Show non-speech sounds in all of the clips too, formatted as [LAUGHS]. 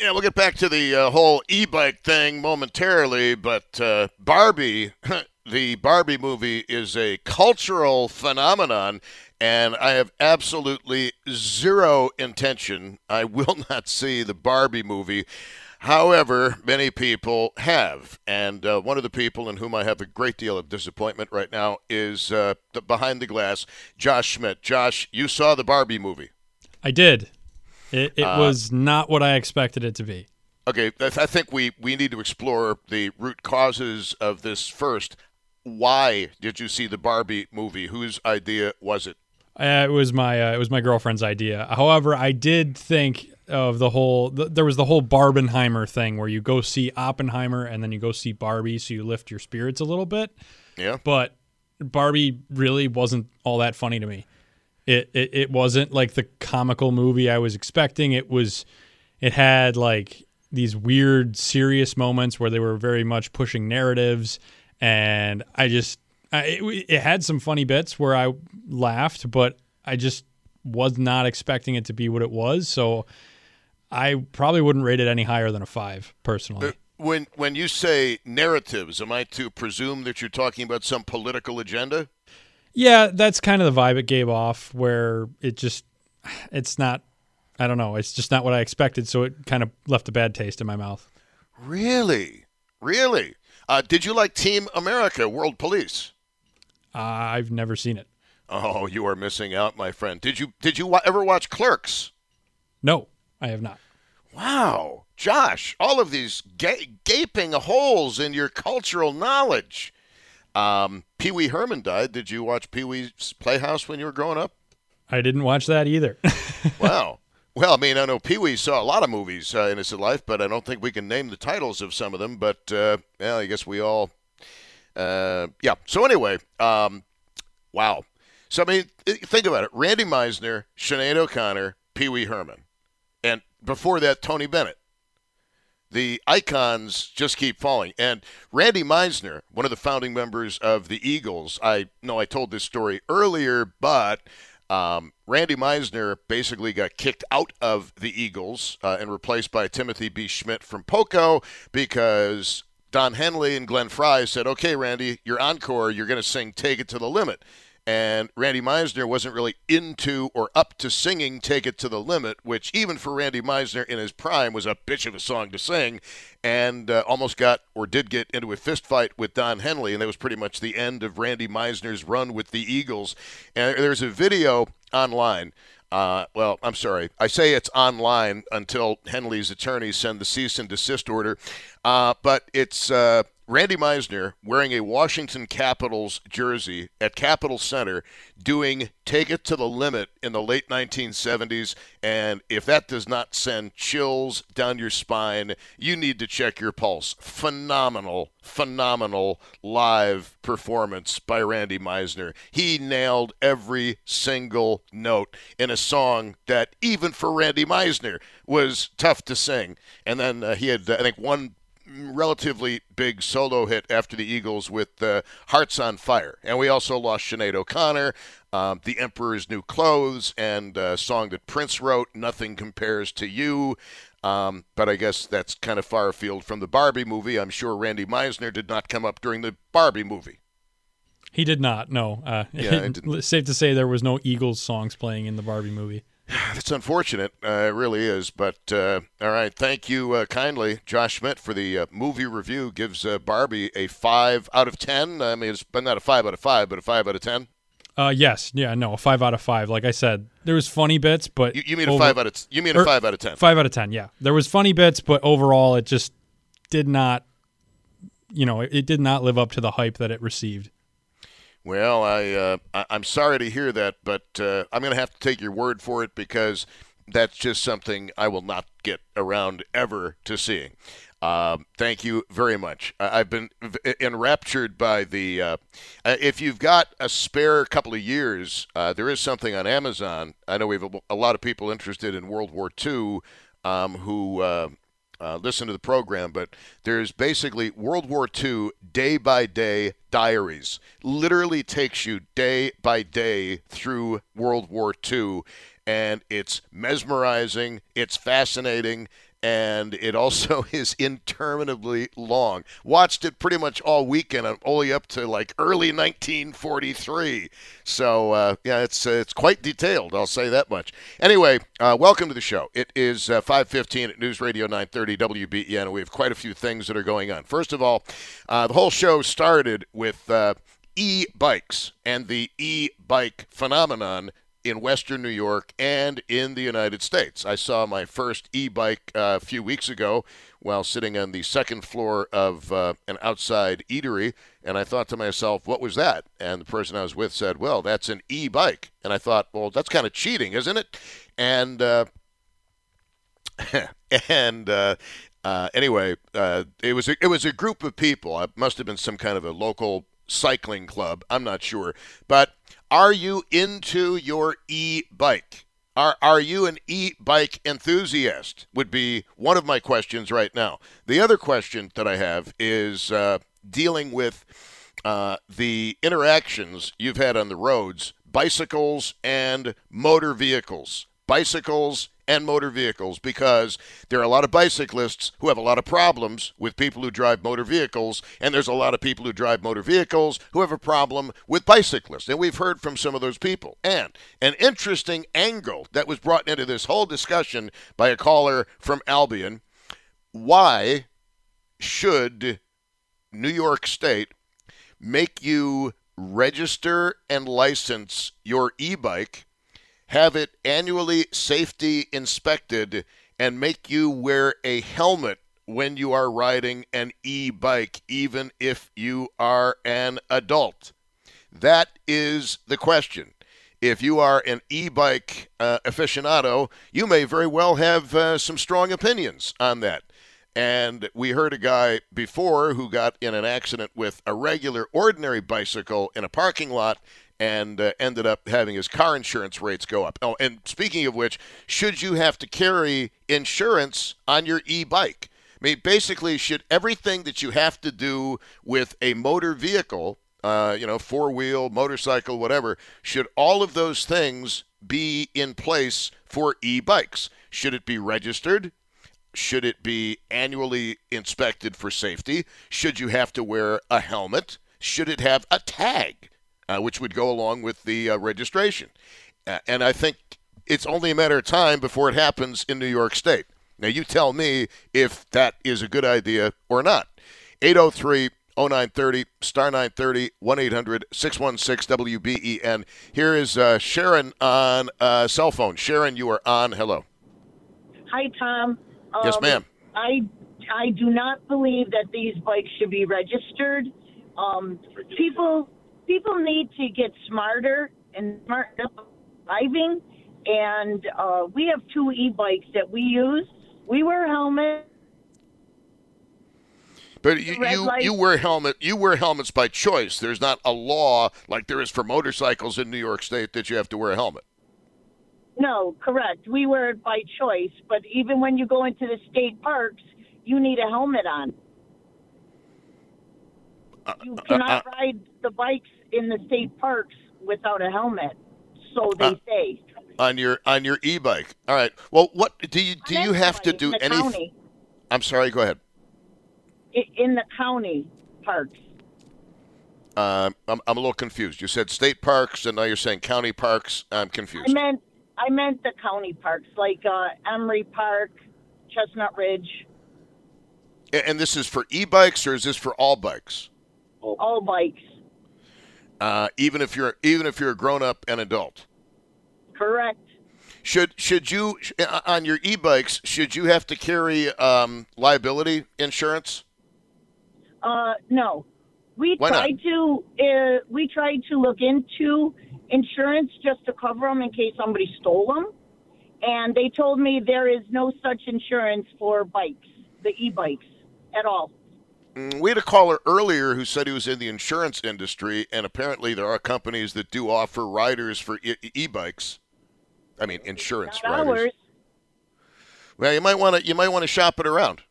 Yeah, we'll get back to the uh, whole e-bike thing momentarily, but uh, Barbie, [LAUGHS] the Barbie movie is a cultural phenomenon, and I have absolutely zero intention. I will [LAUGHS] not see the Barbie movie. However, many people have, and uh, one of the people in whom I have a great deal of disappointment right now is uh, the, behind the glass, Josh Schmidt. Josh, you saw the Barbie movie. I did. It, it uh, was not what I expected it to be. Okay, I think we, we need to explore the root causes of this first. Why did you see the Barbie movie? Whose idea was it? Uh, it was my uh, it was my girlfriend's idea. However, I did think of the whole. The, there was the whole Barbenheimer thing where you go see Oppenheimer and then you go see Barbie, so you lift your spirits a little bit. Yeah. But Barbie really wasn't all that funny to me. It, it it wasn't like the comical movie I was expecting. It was it had like these weird serious moments where they were very much pushing narratives and I just I, it, it had some funny bits where I laughed, but I just was not expecting it to be what it was. So I probably wouldn't rate it any higher than a five personally. Uh, when when you say narratives, am I to presume that you're talking about some political agenda? Yeah, that's kind of the vibe it gave off where it just it's not I don't know, it's just not what I expected, so it kind of left a bad taste in my mouth. Really? Really? Uh, did you like Team America World Police? Uh, I've never seen it. Oh, you are missing out, my friend. Did you did you wa- ever watch Clerks? No, I have not. Wow, Josh, all of these ga- gaping holes in your cultural knowledge. Um, Pee Wee Herman died. Did you watch Pee Wee's Playhouse when you were growing up? I didn't watch that either. [LAUGHS] wow. Well, I mean, I know Pee Wee saw a lot of movies uh, in his life, but I don't think we can name the titles of some of them. But, uh, well, I guess we all. Uh, yeah. So, anyway, um, wow. So, I mean, think about it Randy Meisner, Sinead O'Connor, Pee Wee Herman. And before that, Tony Bennett the icons just keep falling. And Randy Meisner, one of the founding members of the Eagles, I know I told this story earlier, but um, Randy Meisner basically got kicked out of the Eagles uh, and replaced by Timothy B. Schmit from Poco because Don Henley and Glenn Frey said, okay, Randy, your encore, you're going to sing Take It to the Limit and Randy Meisner wasn't really into or up to singing Take It to the Limit, which even for Randy Meisner in his prime was a bitch of a song to sing, and uh, almost got or did get into a fist fight with Don Henley, and that was pretty much the end of Randy Meisner's run with the Eagles. And there's a video online. Uh, well, I'm sorry. I say it's online until Henley's attorneys send the cease and desist order. Uh, but it's uh, Randy Meisner wearing a Washington Capitals jersey at Capitol Center doing Take It to the Limit in the late 1970s. And if that does not send chills down your spine, you need to check your pulse. Phenomenal, phenomenal live performance by Randy Meisner. He nailed every single note in a song that, even for Randy Meisner, was tough to sing. And then uh, he had, I think, one relatively big solo hit after the Eagles with uh, Hearts on Fire. And we also lost Sinead O'Connor, um, The Emperor's New Clothes, and a song that Prince wrote, Nothing Compares to You. Um, but I guess that's kind of far afield from the Barbie movie. I'm sure Randy Meisner did not come up during the Barbie movie. He did not. No. Uh, yeah, [LAUGHS] safe to say there was no Eagles songs playing in the Barbie movie. [SIGHS] That's unfortunate. Uh, it really is. But uh, all right, thank you uh, kindly, Josh Schmidt, for the uh, movie review. Gives uh, Barbie a five out of ten. I mean, it's been not a five out of five, but a five out of ten. Uh, yes, yeah, no, a five out of five. Like I said, there was funny bits, but You, you mean a five out of t- you mean a five out of ten? Five out of ten. Yeah, there was funny bits, but overall, it just did not. You know, it, it did not live up to the hype that it received. Well, I, uh, I I'm sorry to hear that, but uh, I'm going to have to take your word for it because that's just something I will not get around ever to seeing. Um, thank you very much. I've been enraptured by the. Uh, uh, if you've got a spare couple of years, uh, there is something on Amazon. I know we have a, a lot of people interested in World War II um, who uh, uh, listen to the program, but there's basically World War II day by day diaries. Literally takes you day by day through World War II, and it's mesmerizing, it's fascinating, and it also [LAUGHS] is interminably long. Watched it pretty much all weekend. I'm only up to like early 1943. So uh, yeah, it's uh, it's quite detailed. I'll say that much. Anyway, uh, welcome to the show. It is uh, 5:15 at News Radio 930 WBEN. and We have quite a few things that are going on. First of all, uh, the whole show started with uh, e-bikes and the e-bike phenomenon in Western New York and in the United States. I saw my first e bike uh, a few weeks ago while sitting on the second floor of uh, an outside eatery, and I thought to myself, what was that? And the person I was with said, well, that's an e bike. And I thought, well, that's kind of cheating, isn't it? And, uh, [LAUGHS] and, uh, uh, anyway, uh, it was a, it was a group of people. It must have been some kind of a local cycling club. I'm not sure, but are you into your e-bike? Are are you an e-bike enthusiast? Would be one of my questions right now. The other question that I have is uh, dealing with uh, the interactions you've had on the roads, bicycles and motor vehicles, bicycles and motor vehicles, because there are a lot of bicyclists who have a lot of problems with people who drive motor vehicles, and there's a lot of people who drive motor vehicles who have a problem with bicyclists. And we've heard from some of those people. And an interesting angle that was brought into this whole discussion by a caller from Albion why should New York State make you register and license your e bike, have it annually safety inspected, and make you wear a helmet when you are riding an e bike, even if you are an adult? That is the question. If you are an e bike uh, aficionado, you may very well have uh, some strong opinions on that. And we heard a guy before who got in an accident with a regular, ordinary bicycle in a parking lot and uh, ended up having his car insurance rates go up. Oh, and speaking of which, should you have to carry insurance on your e bike? I mean, basically, should everything that you have to do with a motor vehicle, uh, you know, four wheel, motorcycle, whatever, should all of those things be in place for e bikes? Should it be registered? Should it be annually inspected for safety? Should you have to wear a helmet? Should it have a tag, uh, which would go along with the uh, registration? Uh, and I think it's only a matter of time before it happens in New York State. Now, you tell me if that is a good idea or not. 803 0930, star 930, 1 800 616 WBEN. Here is uh, Sharon on uh, cell phone. Sharon, you are on. Hello. Hi, Tom. Yes, Um, ma'am. I I do not believe that these bikes should be registered. Um, people people need to get smarter and smart up driving. And uh, we have two e-bikes that we use. We wear helmets. But you, you, you wear helmet you wear helmets by choice. There's not a law like there is for motorcycles in New York State that you have to wear a helmet. No, correct. We wear it by choice. But even when you go into the state parks, you need a helmet on. Uh, you uh, cannot uh, ride the bikes in the state parks without a helmet. So they Uh, say. on your on your e-bike. All right. Well, what do you do? You have to do in anything? county, I'm sorry. Go ahead. in the county parks. Uh, I'm I'm a little confused. You said state parks, and now you're saying county parks. I'm confused. I meant I meant the county parks, like uh, Emery Park, Chestnut Ridge, And this is for e-bikes, or is this for all bikes? all bikes. Uh, even if you're even if you're a grown up and adult. Correct. Should should you uh, on your e-bikes should you have to carry um, liability insurance? Uh, no, we Why not? tried to. Uh, we tried to look into insurance just to cover them in case somebody stole them, and they told me there is no such insurance for bikes, the e-bikes, at all. Mm, We had a caller earlier who said he was in the insurance industry, and apparently there are companies that do offer riders for e- e-bikes. I mean, insurance Not riders. ours. Well, you might want to you might want to shop it around.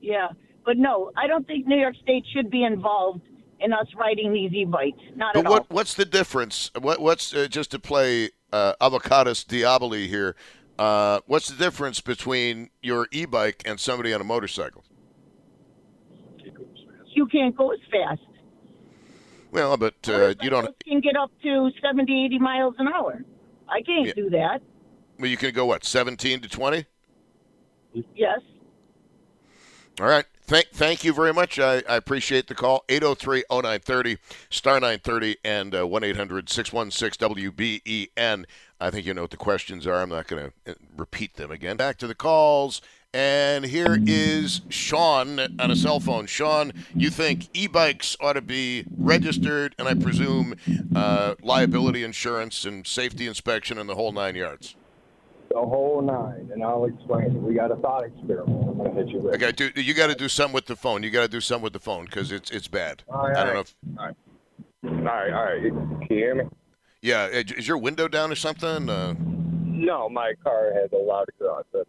Yeah, but no, I don't think New York State should be involved in us riding these e-bikes. Not But at what all. what's the difference? What what's uh, just to play uh, advocatus diaboli here? Uh, what's the difference between your e-bike and somebody on a motorcycle? You can't go as fast. Well, but uh, you don't. Can get up to 70, 80 miles an hour. I can't Yeah. do that. Well, you can go what, seventeen to twenty? Yes. All right. Thank, thank you very much. I, I appreciate the call. 803-0930, star 930, and uh, 1-800-616-WBEN. I think you know what the questions are. I'm not going to repeat them again. Back to the calls. And here is Sean on a cell phone. Sean, you think e-bikes ought to be registered, and I presume uh, liability insurance and safety inspection and the whole nine yards. The whole nine, and I'll explain it. We got a thought experiment. I'm gonna hit you with. Okay, do, you got to do something with the phone. You got to do something with the phone because it's it's bad. All right, I don't know. all If, right. All right, all right. Can you hear me? yeah, is your window down or something? Uh, No, my car has a loud exhaust. That's.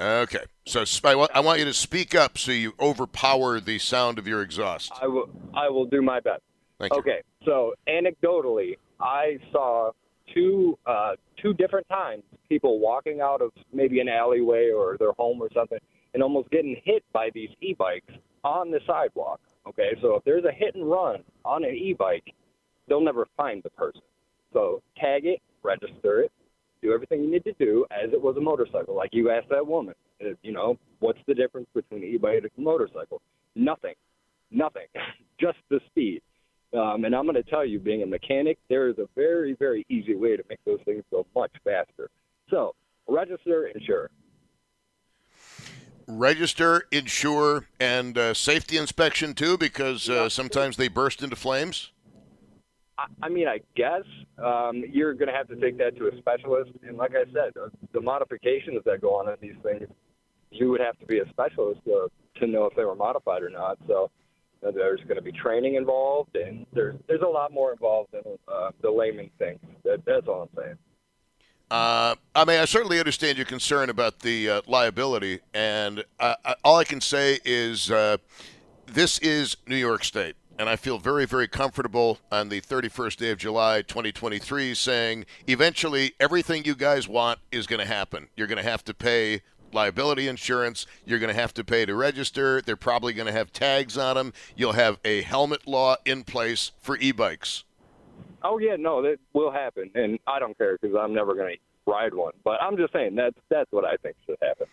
Okay, so I want, I want you to speak up so you overpower the sound of your exhaust. I will. I will do my best. Thank you. Okay, so anecdotally, I saw two uh, two different times people walking out of maybe an alleyway or their home or something, and almost getting hit by these e-bikes on the sidewalk. Okay, so if there's a hit and run on an e-bike, they'll never find the person. So tag it, register it, do everything you need to do as it was a motorcycle. Like you asked that woman, uh, you know, what's the difference between an e-bike and a motorcycle? Nothing, nothing, [LAUGHS] just the speed. Um, and I'm going to tell you, being a mechanic, there is a very, very easy way to make those things go much faster. So, register, insure. Register, insure, and uh, safety inspection too, because uh, sometimes they burst into flames. I, mean, I guess um, you're going to have to take that to a specialist. And like I said, uh, the modifications that go on in these things, you would have to be a specialist to, to know if they were modified or not. So uh, there's going to be training involved, and there's there's a lot more involved than uh, the layman thing. That, that's all I'm saying. Uh, I mean, I certainly understand your concern about the uh, liability, and I, all I can say is uh, this is New York State, and I feel very, very comfortable on the 31st day of July, 2023, saying eventually everything you guys want is going to happen. You're going to have to pay liability insurance. You're going to have to pay to register. They're probably going to have tags on them. You'll have a helmet law in place for e-bikes. Oh yeah, no, that will happen, and I don't care because I'm never going to ride one. But I'm just saying that's that's what I think should happen.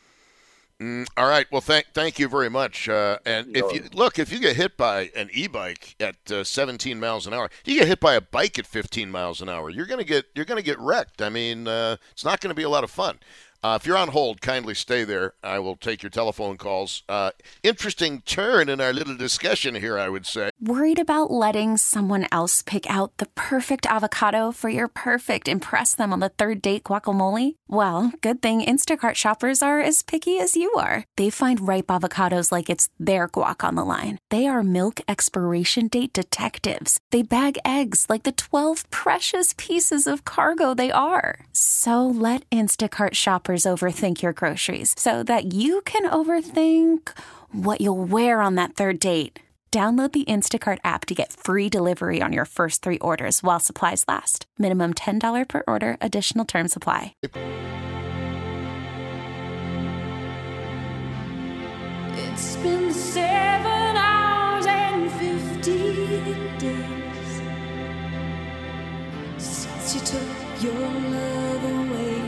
Mm, all right. Well, thank thank you very much. Uh, and if you look, if you get hit by an e-bike at uh, 17 miles an hour, you get hit by a bike at 15 miles an hour, you're gonna get you're gonna get wrecked. I mean, uh, it's not going to be a lot of fun. Uh, if you're on hold, kindly stay there. I will take your telephone calls. Uh, interesting turn in our little discussion here, I would say. Worried about letting someone else pick out the perfect avocado for your perfect impress them on the third date guacamole? Well, good thing Instacart shoppers are as picky as you are. They find ripe avocados like it's their guac on the line. They are milk expiration date detectives. They bag eggs like the 12 precious pieces of cargo they are. So let Instacart shoppers overthink your groceries so that you can overthink what you'll wear on that third date. Download the Instacart app to get free delivery on your first three orders while supplies last. Minimum $10 per order, additional term supply. It's been seven hours and fifteen days since you took your love away.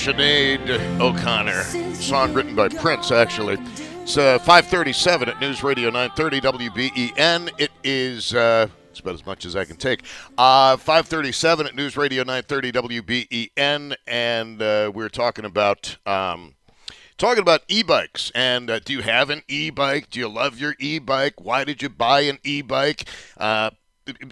Sinead O'Connor, song written by Prince, actually. It's uh, 537 at News Radio 930 WBEN. It is, uh, it's about as much as I can take. Uh, 537 at News Radio 930 WBEN, and uh, we're talking about. Um, Talking about e-bikes, and uh, do you have an e-bike? Do you love your e-bike? Why did you buy an e-bike? Uh,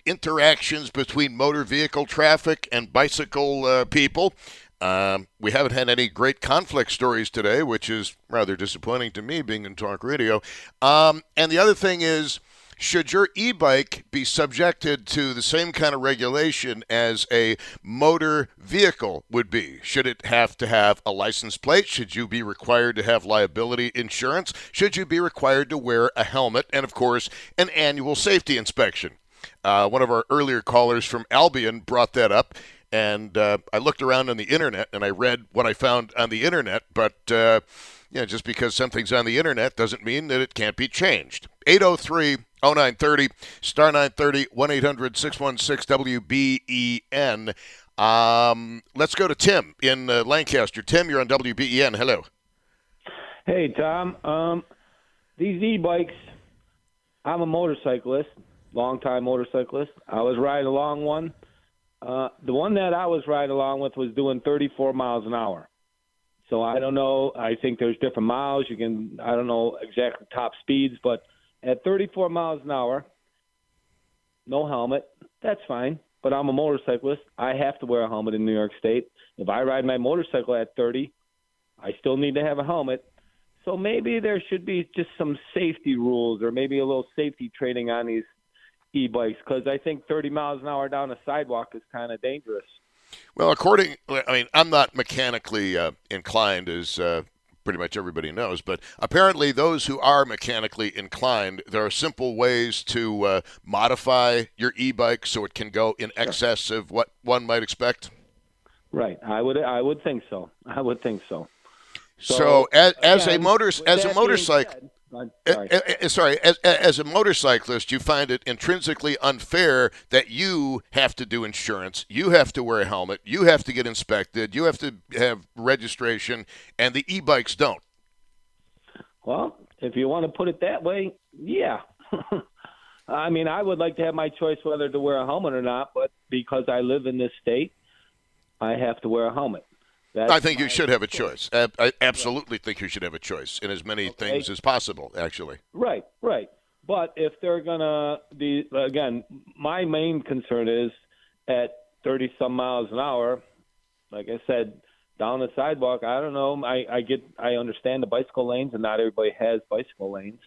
interactions between motor vehicle traffic and bicycle uh, people. Um, we haven't had any great conflict stories today, which is rather disappointing to me being in talk radio. Um, and the other thing is, should your e bike be subjected to the same kind of regulation as a motor vehicle would be? Should it have to have a license plate? Should you be required to have liability insurance? Should you be required to wear a helmet? And of course, an annual safety inspection. Uh, one of our earlier callers from Albion brought that up. And uh, I looked around on the internet and I read what I found on the internet, but uh, yeah, just because something's on the internet doesn't mean that it can't be changed. 803 0930, star 930, 1 800 616 WBEN. Um, let's go to Tim in uh, Lancaster. Tim, you're on WBEN. Hello. Hey, Tom. Um, these e-bikes, I'm a motorcyclist, long-time motorcyclist. I was riding along one. Uh, the one that I was riding along with was doing 34 miles an hour. So I don't know. I think there's different miles. You can, I don't know exactly top speeds, but at 34 miles an hour, no helmet, that's fine. But I'm a motorcyclist. I have to wear a helmet in New York State. If I ride my motorcycle at 30, I still need to have a helmet. So maybe there should be just some safety rules or maybe a little safety training on these e-bikes because I think 30 miles an hour down a sidewalk is kind of dangerous. Well, according, I mean, I'm not mechanically uh, inclined, as uh, pretty much everybody knows, but apparently, those who are mechanically inclined, there are simple ways to uh, modify your e-bike so it can go in excess of what one might expect. Right. I would. I would think so. I would think so. So, as, as a again, motor, with as a motorcycle. said- sorry. sorry, as, as a motorcyclist, you find it intrinsically unfair that you have to do insurance, you have to wear a helmet, you have to get inspected, you have to have registration, and the e-bikes don't. Well, if you want to put it that way, yeah. [LAUGHS] I mean, I would like to have my choice whether to wear a helmet or not, but because I live in this state, I have to wear a helmet. That's I think you should have a choice. Ab- I absolutely think you should have a choice in as many things as possible. Actually, Right, right. But if they're gonna be again, my main concern is at thirty some miles an hour. Like I said, down the sidewalk. I don't know. I, I get. I understand the bicycle lanes, and not everybody has bicycle lanes.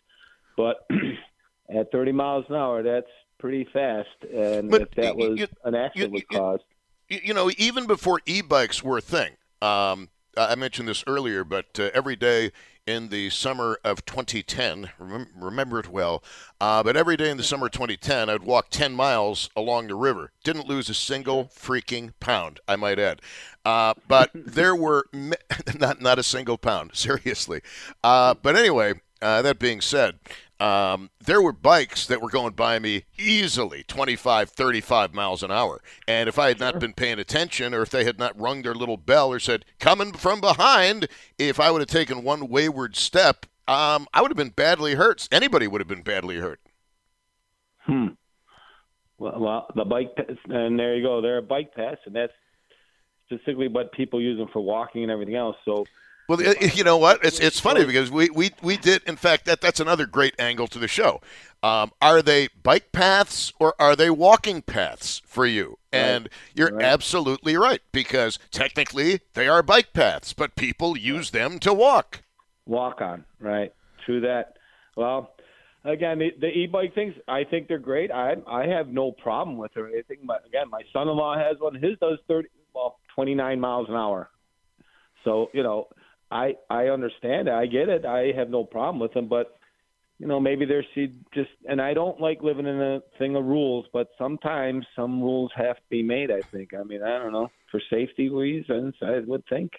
But [CLEARS THROAT] at thirty miles an hour, that's pretty fast. And But if that was you- an accident was caused, you, you know, even before e-bikes were a thing, um, I mentioned this earlier, but uh, every day in the summer of 2010, remember, remember it well, uh, but every day in the summer of 2010, I'd walk 10 miles along the river. Didn't lose a single freaking pound, I might add. Uh, but [LAUGHS] there were me- [LAUGHS] not not a single pound, [LAUGHS] seriously. Uh, but anyway, uh, that being said, um, there were bikes that were going by me easily 25, 35 miles an hour. And if I had not been paying attention or if they had not rung their little bell or said, coming from behind, if I would have taken one wayward step, um, I would have been badly hurt. Anybody would have been badly hurt. hmm. Well, well, the bike pass, and there you go. They're a bike pass, and that's specifically what people use them for walking and everything else. So Well, you know what? It's it's funny because we, we, we did. In fact, that that's another great angle to the show. Um, are they bike paths or are they walking paths for you? And you're Right. absolutely right because technically they are bike paths, but people use them to walk. walk on, right? True that. Well, again, the, the e-bike things, I think they're great. I I have no problem with them or anything. But again, my son-in-law has one. His does thirty, well, twenty-nine miles an hour. So you know, I I understand it. I get it. I have no problem with them. But you know, maybe there's just, and I don't like living in a thing of rules, but sometimes some rules have to be made. I think. I mean, I don't know for safety reasons. I would think.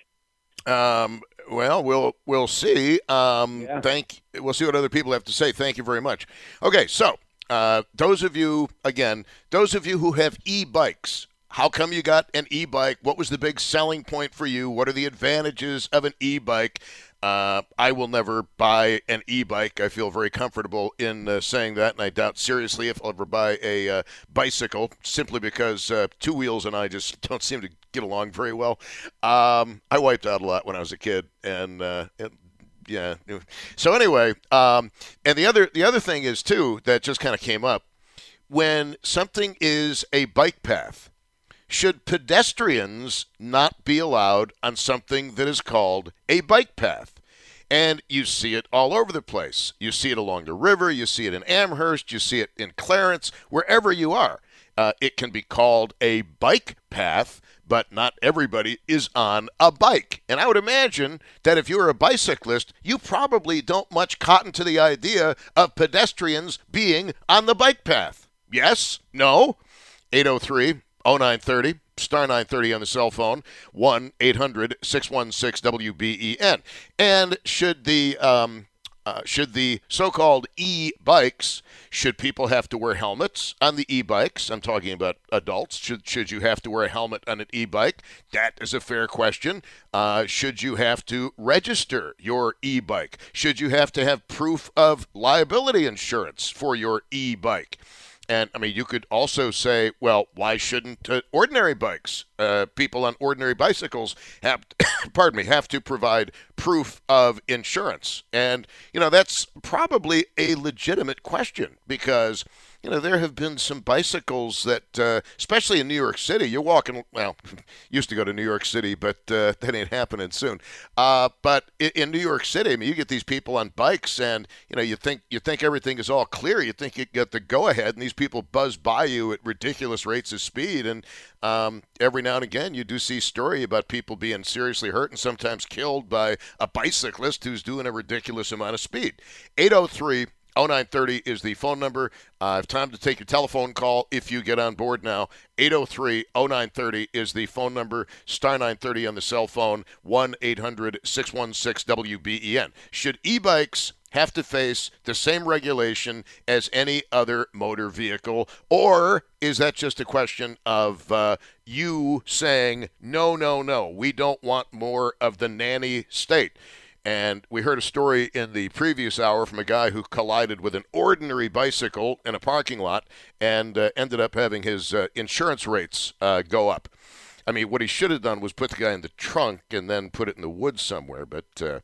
Um, well, we'll we'll see. Um, yeah. Thank. We'll see what other people have to say. Thank you very much. Okay, so uh, those of you again, those of you who have e-bikes, how come you got an e-bike? What was the big selling point for you? What are the advantages of an e-bike? Uh, I will never buy an e-bike. I feel very comfortable in uh, saying that, and I doubt seriously if I'll ever buy a uh, bicycle, simply because uh, two wheels and I just [LAUGHS] don't seem to get along very well. Um, I wiped out a lot when I was a kid, and uh, yeah. So anyway, um, and the other the other thing is too that just kind of came up when something is a bike path. Should pedestrians not be allowed on something that is called a bike path? And you see it all over the place. You see it along the river, you see it in Amherst, you see it in Clarence, wherever you are. Uh, it can be called a bike path, but not everybody is on a bike. And I would imagine that if you're a bicyclist, you probably don't much cotton to the idea of pedestrians being on the bike path. Yes? No? 803 0930 star 930 on the cell phone 1-800-616-WBEN and should the um, uh, should the so-called e-bikes should people have to wear helmets on the e-bikes? I'm talking about adults. Should should you have to wear a helmet on an e-bike? That is a fair question. Uh, should you have to register your e-bike? Should you have to have proof of liability insurance for your e-bike and I mean, you could also say, well, why shouldn't uh, ordinary bikes, uh, people on ordinary bicycles, have, [COUGHS] pardon me, have to provide proof of insurance? And you know, that's probably a legitimate question because you know, there have been some bicycles that, uh, especially in New York City, you're walking. Well, [LAUGHS] used to go to New York City, but uh, [LAUGHS] that ain't happening soon. Uh, but in New York City, I mean, you get these people on bikes, and you know, you think you think everything is all clear. You think you get the go ahead, and these people buzz by you at ridiculous rates of speed, and um, every now and again, you do see story about people being seriously hurt and sometimes killed by a bicyclist who's doing a ridiculous amount of speed. 803 0930 is the phone number. Uh, I have time to take your telephone call if you get on board now. 803 0930 is the phone number. Star 930 on the cell phone. 1 800 616 WBEN. Should e bikes have to face the same regulation as any other motor vehicle? Or is that just a question of uh, you saying, no, no, no, we don't want more of the nanny state? And we heard a story in the previous hour from a guy who collided with an ordinary bicycle in a parking lot and uh, ended up having his uh, insurance rates uh, go up. I mean, what he should have done was put the guy in the trunk and then put it in the woods somewhere, but uh,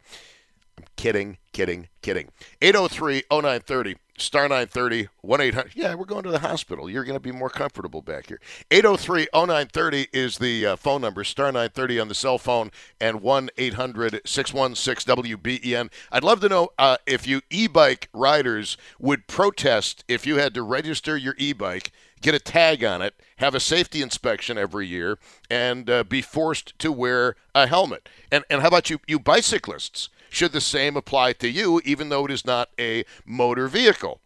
I'm kidding, kidding, kidding. 803 0930 star 930 1 800 yeah we're going to the hospital. You're going to be more comfortable back here. 803 0930 is the uh, phone number star 930 on the cell phone and 1 800 616 wben i'd love to know uh, if you e-bike riders would protest if you had to register your e-bike get a tag on it have a safety inspection every year and uh, be forced to wear a helmet and, and how about you you bicyclists should the same apply to you, even though it is not a motor vehicle?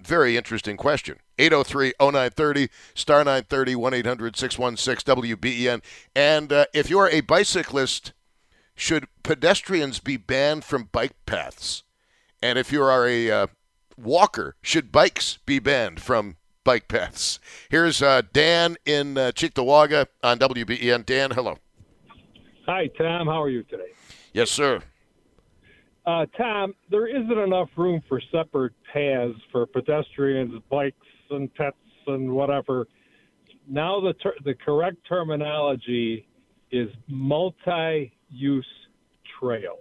Very interesting question. 803 0930, star 930, 1 800 616 WBEN. And uh, if you're a bicyclist, should pedestrians be banned from bike paths? And if you are a uh, walker, should bikes be banned from bike paths? Here's uh, Dan in uh, Cheektowaga on WBEN. Dan, hello. Hi, Tom. How are you today? Yes, sir. Uh, Tom, there isn't enough room for separate paths for pedestrians, bikes, and pets, and whatever. Now the ter- the correct terminology is multi-use trails.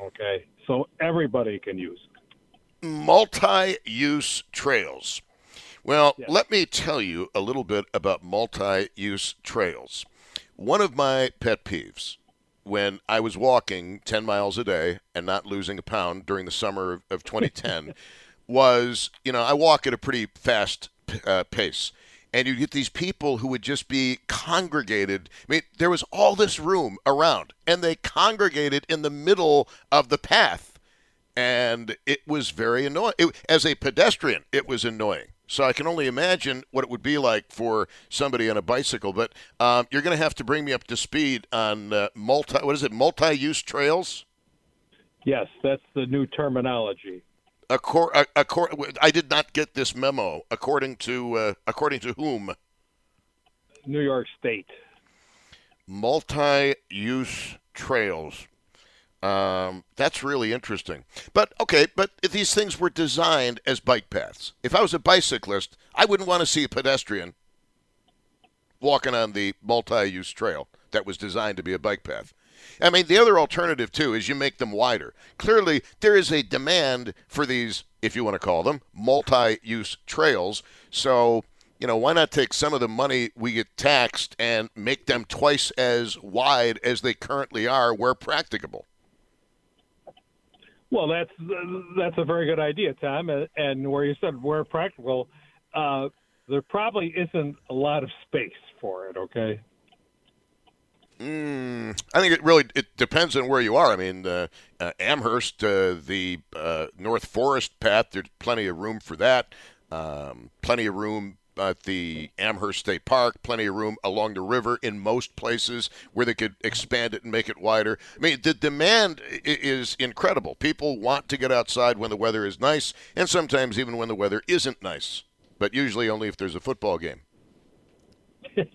Okay, so everybody can use it. Multi-use trails. Well, let me tell you a little bit about multi-use trails. One of my pet peeves when I was walking 10 miles a day and not losing a pound during the summer of, of [LAUGHS] 2010 was, you know, I walk at a pretty fast uh, pace. And you get these people who would just be congregated. I mean, there was all this room around, and they congregated in the middle of the path. and it was very annoying. It, as a pedestrian, it was annoying. So I can only imagine what it would be like for somebody on a bicycle. But um, you're going to have to bring me up to speed on uh, multi. What is it? Multi-use trails. Yes, that's the new terminology. Accor- accor- I did not get this memo. According to uh, according to whom? New York State. Multi-use trails. Um, that's really interesting. But okay, but these things were designed as bike paths. If I was a bicyclist, I wouldn't want to see a pedestrian walking on the multi-use trail that was designed to be a bike path. I mean, the other alternative too is you make them wider. Clearly, there is a demand for these, if you want to call them, multi-use trails. So, you know, why not take some of the money we get taxed and make them twice as wide as they currently are where practicable? Well, that's that's a very good idea, Tom. And, where you said where practical, uh, there probably isn't a lot of space for it. Okay. Mm, I think it really it depends on where you are. I mean, uh, uh, Amherst, uh, the uh, North Forest path, there's plenty of room for that. Um, plenty of room at the Amherst State Park, plenty of room along the river in most places where they could expand it and make it wider. I mean, the demand is incredible. People want to get outside when the weather is nice, and sometimes even when the weather isn't nice, but usually only if there's a football game. [LAUGHS]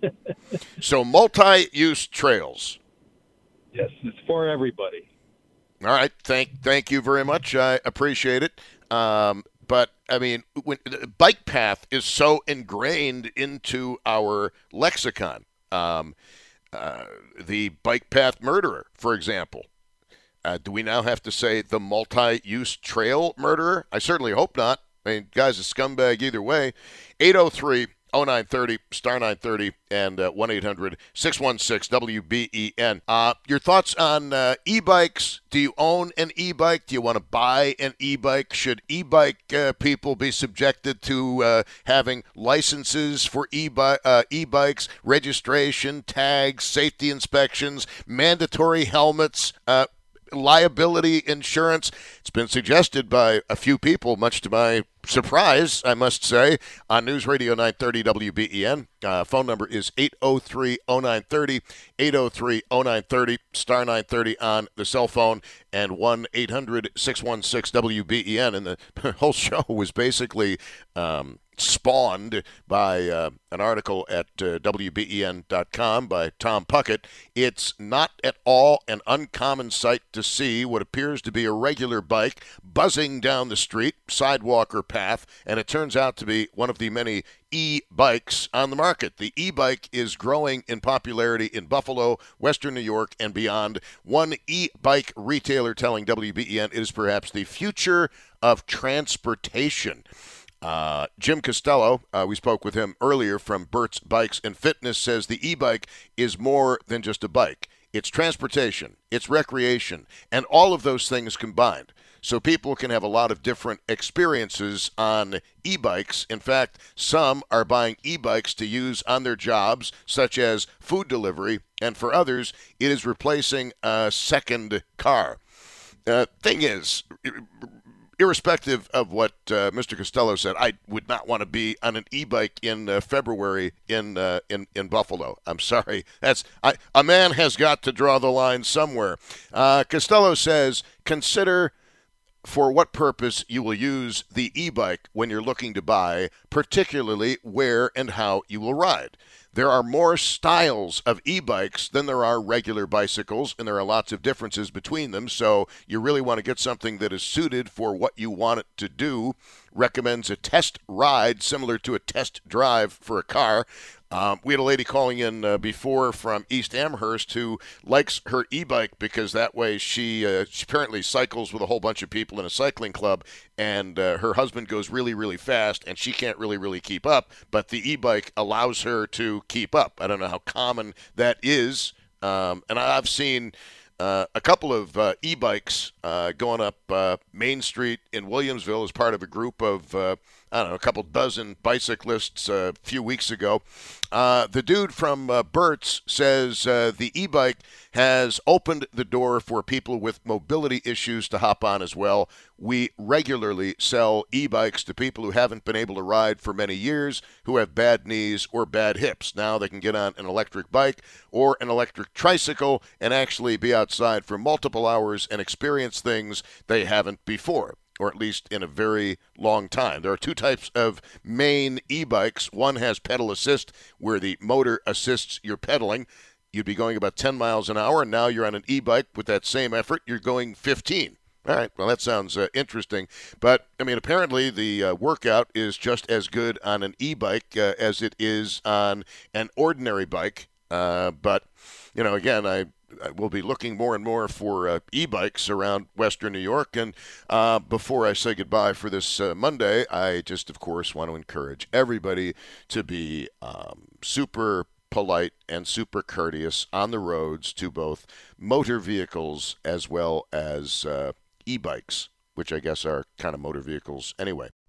so multi-use trails. Yes, it's for everybody. All right, thank thank you very much. I appreciate it. Um, but I mean, when bike path is so ingrained into our lexicon. Um, uh, the bike path murderer, for example. Uh, do we now have to say the multi-use trail murderer? I certainly hope not. I mean, guy's a scumbag either way. 803 0930, star 930, and uh, 1 800 616 WBEN. Uh, your thoughts on uh, e bikes? Do you own an e bike? Do you want to buy an e bike? Should e bike uh, people be subjected to uh, having licenses for e uh, bikes, registration, tags, safety inspections, mandatory helmets? Liability insurance. It's been suggested by a few people, much to my surprise, I must say, on News Radio 930 WBEN. Uh, phone number is 803 0930, 803 0930, star 930 on the cell phone, and 1 800 616 WBEN. And the [LAUGHS] whole show was basically um, spawned by uh, an article at uh, WBEN.com by Tom Puckett. It's not at all an uncommon sight to see what appears to be a regular bike buzzing down the street, sidewalk or path, and it turns out to be one of the many e bikes on the market. The e bike is growing in popularity in Buffalo, Western New York, and beyond. One e bike retailer telling WBEN it is perhaps the future of transportation. Uh, Jim Costello, uh, we spoke with him earlier from Bert's Bikes and Fitness, says the e bike is more than just a bike. It's transportation, it's recreation, and all of those things combined. So people can have a lot of different experiences on e bikes. In fact, some are buying e bikes to use on their jobs, such as food delivery, and for others, it is replacing a second car. Uh, thing is, irrespective of what uh, Mr. Costello said, I would not want to be on an e-bike in uh, February in uh, in in Buffalo. I'm sorry. That's I, a man has got to draw the line somewhere. Uh, Costello says consider for what purpose you will use the e-bike when you're looking to buy, particularly where and how you will ride. There are more styles of e bikes than there are regular bicycles, and there are lots of differences between them. So, you really want to get something that is suited for what you want it to do. Recommends a test ride similar to a test drive for a car. Um, we had a lady calling in uh, before from East Amherst who likes her e-bike because that way she, uh, she apparently cycles with a whole bunch of people in a cycling club, and uh, her husband goes really, really fast, and she can't really, really keep up. But the e-bike allows her to keep up. I don't know how common that is, um, and I've seen. Uh, a couple of uh, e-bikes uh, going up uh, Main Street in Williamsville as part of a group of uh, I don't know, a couple dozen bicyclists uh, a few weeks ago. Uh, the dude from uh, Bert's says the e bike has opened the door for people with mobility issues to hop on as well. We regularly sell e bikes to people who haven't been able to ride for many years, who have bad knees or bad hips. Now they can get on an electric bike or an electric tricycle and actually be outside for multiple hours and experience things they haven't before or at least in a very long time. There are two types of main e bikes. One has pedal assist, where the motor assists your pedaling. You'd be going about 10 miles an hour, and now you're on an e bike with that same effort, you're going 15. All right, well, that sounds uh, interesting. But, I mean, apparently the uh, workout is just as good on an e bike uh, as it is on an ordinary bike. Uh, but, you know, again, I we'll be looking more and more for uh, e-bikes around Western New York. And uh, before I say goodbye for this uh, Monday, I just, of course, want to encourage everybody to be um, super polite and super courteous on the roads to both motor vehicles as well as uh, e-bikes, which I guess are kind of motor vehicles anyway.